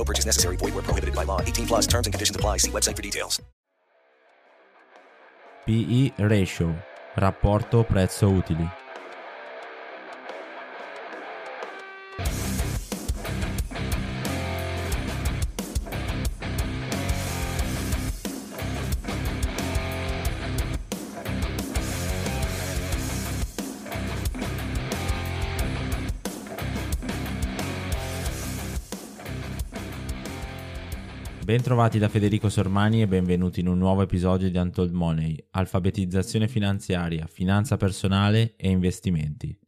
No purchase necessary. Void where prohibited by law. 18 plus terms and conditions apply. See website for details. PE Ratio, rapporto prezzo utili. Bentrovati da Federico Sormani e benvenuti in un nuovo episodio di Untold Money, alfabetizzazione finanziaria, finanza personale e investimenti.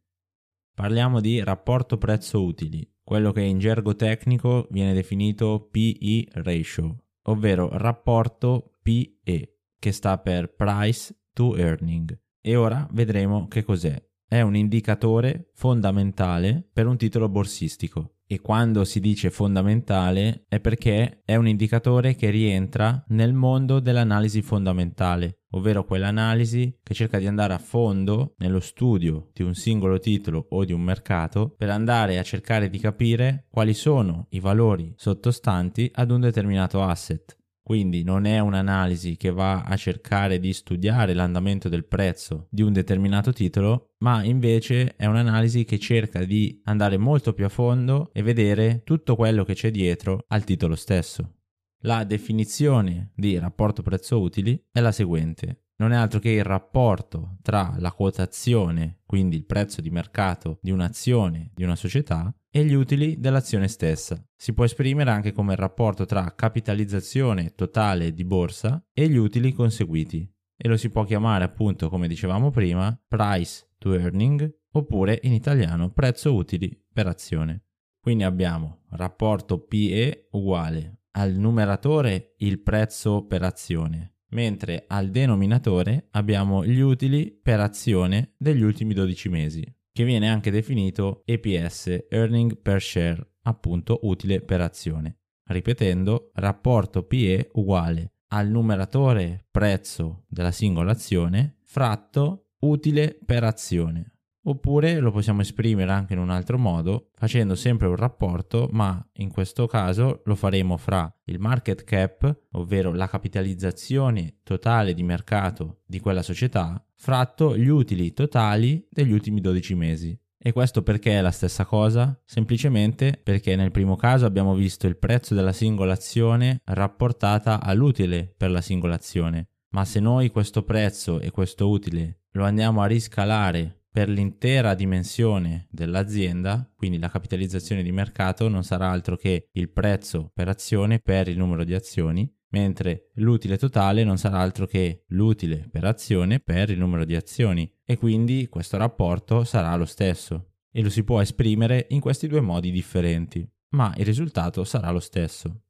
Parliamo di rapporto prezzo-utili, quello che in gergo tecnico viene definito PE ratio, ovvero rapporto PE, che sta per Price to Earning. E ora vedremo che cos'è. È un indicatore fondamentale per un titolo borsistico e quando si dice fondamentale è perché è un indicatore che rientra nel mondo dell'analisi fondamentale, ovvero quell'analisi che cerca di andare a fondo nello studio di un singolo titolo o di un mercato per andare a cercare di capire quali sono i valori sottostanti ad un determinato asset. Quindi non è un'analisi che va a cercare di studiare l'andamento del prezzo di un determinato titolo, ma invece è un'analisi che cerca di andare molto più a fondo e vedere tutto quello che c'è dietro al titolo stesso. La definizione di rapporto prezzo utili è la seguente non è altro che il rapporto tra la quotazione, quindi il prezzo di mercato di un'azione, di una società, e gli utili dell'azione stessa. Si può esprimere anche come il rapporto tra capitalizzazione totale di borsa e gli utili conseguiti. E lo si può chiamare appunto, come dicevamo prima, price to earning oppure in italiano prezzo utili per azione. Quindi abbiamo rapporto PE uguale al numeratore il prezzo per azione mentre al denominatore abbiamo gli utili per azione degli ultimi 12 mesi, che viene anche definito EPS, Earning per Share, appunto utile per azione. Ripetendo, rapporto PE uguale al numeratore prezzo della singola azione fratto utile per azione. Oppure lo possiamo esprimere anche in un altro modo, facendo sempre un rapporto, ma in questo caso lo faremo fra il market cap, ovvero la capitalizzazione totale di mercato di quella società, fratto gli utili totali degli ultimi 12 mesi. E questo perché è la stessa cosa? Semplicemente perché nel primo caso abbiamo visto il prezzo della singola azione rapportata all'utile per la singola azione. Ma se noi questo prezzo e questo utile lo andiamo a riscalare per l'intera dimensione dell'azienda, quindi la capitalizzazione di mercato non sarà altro che il prezzo per azione per il numero di azioni, mentre l'utile totale non sarà altro che l'utile per azione per il numero di azioni e quindi questo rapporto sarà lo stesso e lo si può esprimere in questi due modi differenti, ma il risultato sarà lo stesso.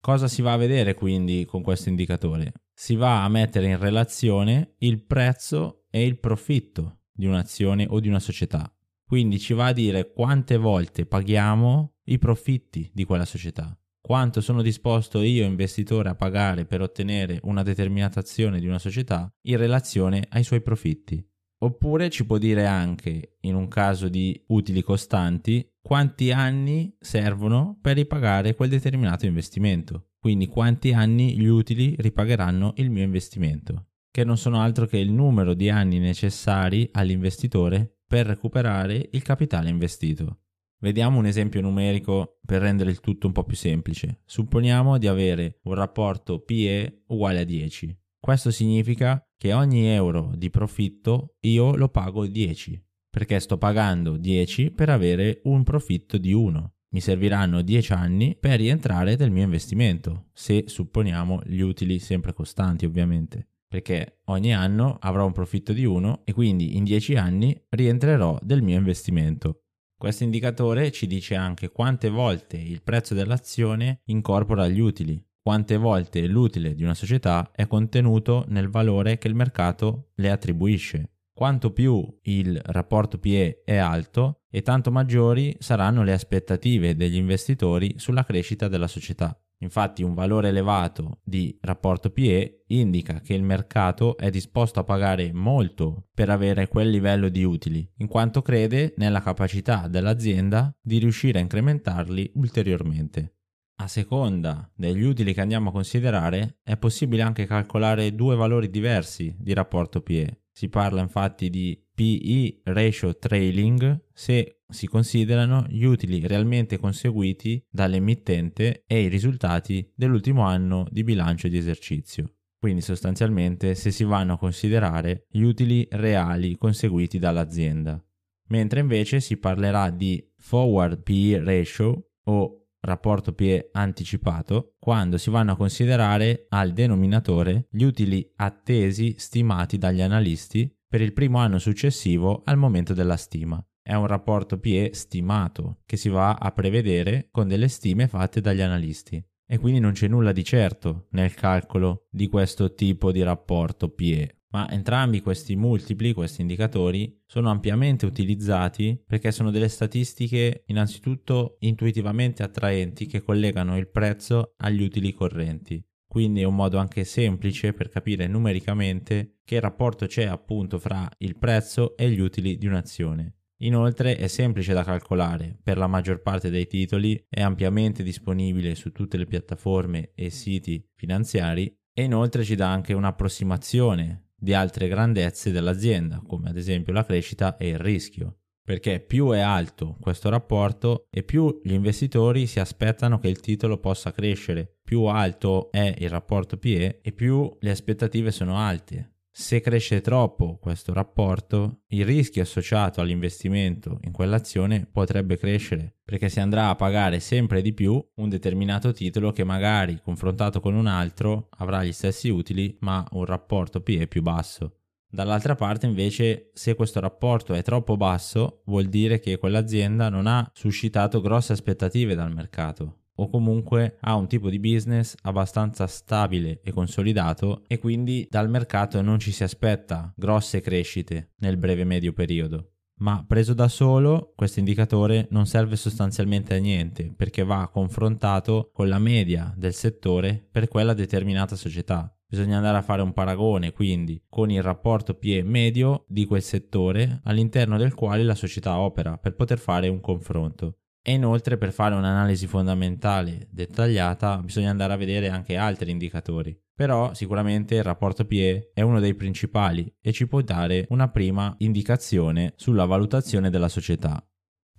Cosa si va a vedere quindi con questo indicatore? Si va a mettere in relazione il prezzo e il profitto di un'azione o di una società. Quindi ci va a dire quante volte paghiamo i profitti di quella società. Quanto sono disposto io investitore a pagare per ottenere una determinata azione di una società in relazione ai suoi profitti. Oppure ci può dire anche, in un caso di utili costanti, quanti anni servono per ripagare quel determinato investimento. Quindi quanti anni gli utili ripagheranno il mio investimento, che non sono altro che il numero di anni necessari all'investitore per recuperare il capitale investito. Vediamo un esempio numerico per rendere il tutto un po' più semplice. Supponiamo di avere un rapporto PE uguale a 10. Questo significa che ogni euro di profitto io lo pago 10, perché sto pagando 10 per avere un profitto di 1. Mi serviranno 10 anni per rientrare del mio investimento, se supponiamo gli utili sempre costanti ovviamente, perché ogni anno avrò un profitto di 1 e quindi in 10 anni rientrerò del mio investimento. Questo indicatore ci dice anche quante volte il prezzo dell'azione incorpora gli utili, quante volte l'utile di una società è contenuto nel valore che il mercato le attribuisce. Quanto più il rapporto PE è alto e tanto maggiori saranno le aspettative degli investitori sulla crescita della società. Infatti un valore elevato di rapporto PE indica che il mercato è disposto a pagare molto per avere quel livello di utili, in quanto crede nella capacità dell'azienda di riuscire a incrementarli ulteriormente. A seconda degli utili che andiamo a considerare, è possibile anche calcolare due valori diversi di rapporto PE. Si parla infatti di PE ratio trailing se si considerano gli utili realmente conseguiti dall'emittente e i risultati dell'ultimo anno di bilancio di esercizio. Quindi sostanzialmente se si vanno a considerare gli utili reali conseguiti dall'azienda. Mentre invece si parlerà di forward PE ratio o rapporto PE anticipato quando si vanno a considerare al denominatore gli utili attesi stimati dagli analisti per il primo anno successivo al momento della stima. È un rapporto PE stimato che si va a prevedere con delle stime fatte dagli analisti e quindi non c'è nulla di certo nel calcolo di questo tipo di rapporto PE ma entrambi questi multipli, questi indicatori, sono ampiamente utilizzati perché sono delle statistiche innanzitutto intuitivamente attraenti che collegano il prezzo agli utili correnti. Quindi è un modo anche semplice per capire numericamente che rapporto c'è appunto fra il prezzo e gli utili di un'azione. Inoltre è semplice da calcolare, per la maggior parte dei titoli è ampiamente disponibile su tutte le piattaforme e siti finanziari e inoltre ci dà anche un'approssimazione di altre grandezze dell'azienda, come ad esempio la crescita e il rischio. Perché più è alto questo rapporto e più gli investitori si aspettano che il titolo possa crescere, più alto è il rapporto PE e più le aspettative sono alte. Se cresce troppo questo rapporto, il rischio associato all'investimento in quell'azione potrebbe crescere, perché si andrà a pagare sempre di più un determinato titolo che magari confrontato con un altro avrà gli stessi utili ma un rapporto PE più basso. Dall'altra parte invece se questo rapporto è troppo basso vuol dire che quell'azienda non ha suscitato grosse aspettative dal mercato o comunque ha un tipo di business abbastanza stabile e consolidato e quindi dal mercato non ci si aspetta grosse crescite nel breve medio periodo. Ma preso da solo, questo indicatore non serve sostanzialmente a niente perché va confrontato con la media del settore per quella determinata società. Bisogna andare a fare un paragone quindi con il rapporto PE medio di quel settore all'interno del quale la società opera per poter fare un confronto. E inoltre per fare un'analisi fondamentale dettagliata bisogna andare a vedere anche altri indicatori. Però sicuramente il rapporto PE è uno dei principali e ci può dare una prima indicazione sulla valutazione della società.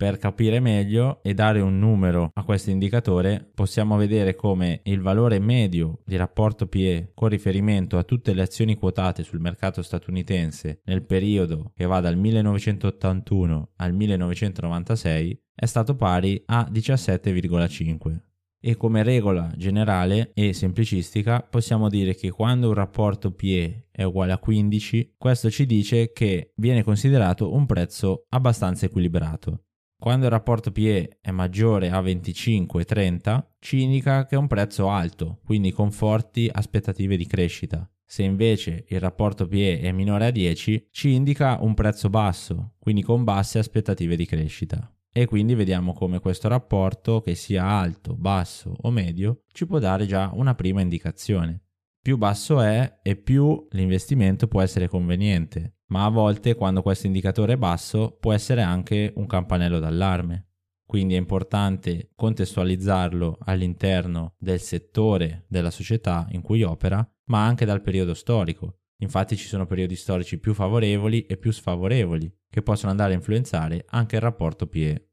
Per capire meglio e dare un numero a questo indicatore possiamo vedere come il valore medio di rapporto PE con riferimento a tutte le azioni quotate sul mercato statunitense nel periodo che va dal 1981 al 1996 è stato pari a 17,5 e come regola generale e semplicistica possiamo dire che quando un rapporto PE è uguale a 15, questo ci dice che viene considerato un prezzo abbastanza equilibrato. Quando il rapporto PE è maggiore a 25-30, ci indica che è un prezzo alto, quindi con forti aspettative di crescita. Se invece il rapporto PE è minore a 10, ci indica un prezzo basso, quindi con basse aspettative di crescita. e quindi vediamo come questo rapporto, che sia alto, basso o medio, ci può dare già una prima indicazione. Più basso è e più l'investimento può essere conveniente, ma a volte quando questo indicatore è basso può essere anche un campanello d'allarme. Quindi è importante contestualizzarlo all'interno del settore della società in cui opera, ma anche dal periodo storico. Infatti ci sono periodi storici più favorevoli e più sfavorevoli, che possono andare a influenzare anche il rapporto PE.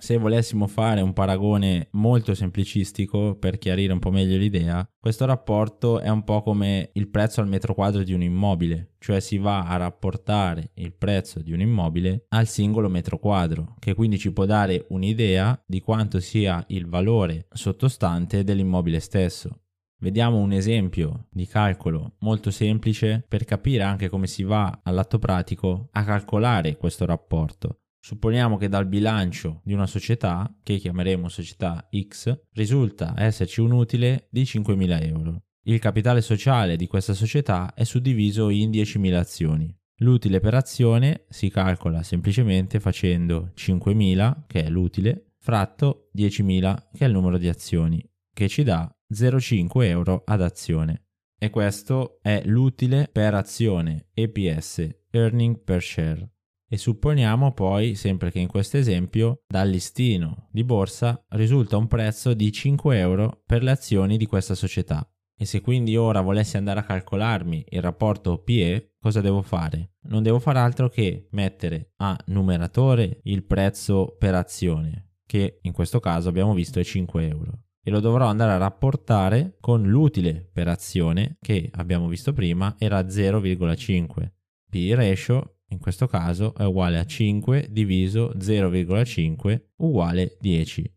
Se volessimo fare un paragone molto semplicistico per chiarire un po' meglio l'idea, questo rapporto è un po' come il prezzo al metro quadro di un immobile, cioè si va a rapportare il prezzo di un immobile al singolo metro quadro, che quindi ci può dare un'idea di quanto sia il valore sottostante dell'immobile stesso. Vediamo un esempio di calcolo molto semplice per capire anche come si va all'atto pratico a calcolare questo rapporto. Supponiamo che dal bilancio di una società, che chiameremo società X, risulta esserci un utile di 5.000 euro. Il capitale sociale di questa società è suddiviso in 10.000 azioni. L'utile per azione si calcola semplicemente facendo 5.000, che è l'utile, fratto 10.000, che è il numero di azioni, che ci dà 0,5 euro ad azione. E questo è l'utile per azione EPS, Earning per Share e supponiamo poi, sempre che in questo esempio, dal listino di borsa risulta un prezzo di 5 euro per le azioni di questa società. E se quindi ora volessi andare a calcolarmi il rapporto PE, cosa devo fare? Non devo fare altro che mettere a numeratore il prezzo per azione, che in questo caso abbiamo visto è 5 euro. E lo dovrò andare a rapportare con l'utile per azione, che abbiamo visto prima era 0,5. P ratio in questo caso è uguale a 5 diviso 0,5 uguale 10.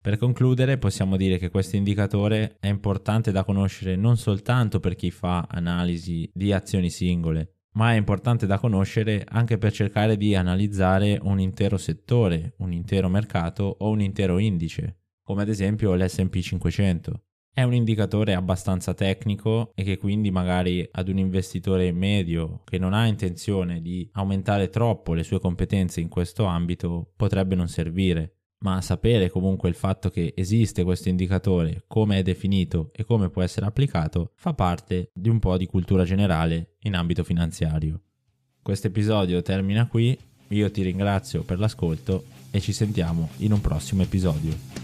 Per concludere possiamo dire che questo indicatore è importante da conoscere non soltanto per chi fa analisi di azioni singole, ma è importante da conoscere anche per cercare di analizzare un intero settore, un intero mercato o un intero indice, come ad esempio l'SP 500. È un indicatore abbastanza tecnico e che quindi magari ad un investitore medio che non ha intenzione di aumentare troppo le sue competenze in questo ambito potrebbe non servire, ma sapere comunque il fatto che esiste questo indicatore, come è definito e come può essere applicato, fa parte di un po' di cultura generale in ambito finanziario. Questo episodio termina qui, io ti ringrazio per l'ascolto e ci sentiamo in un prossimo episodio.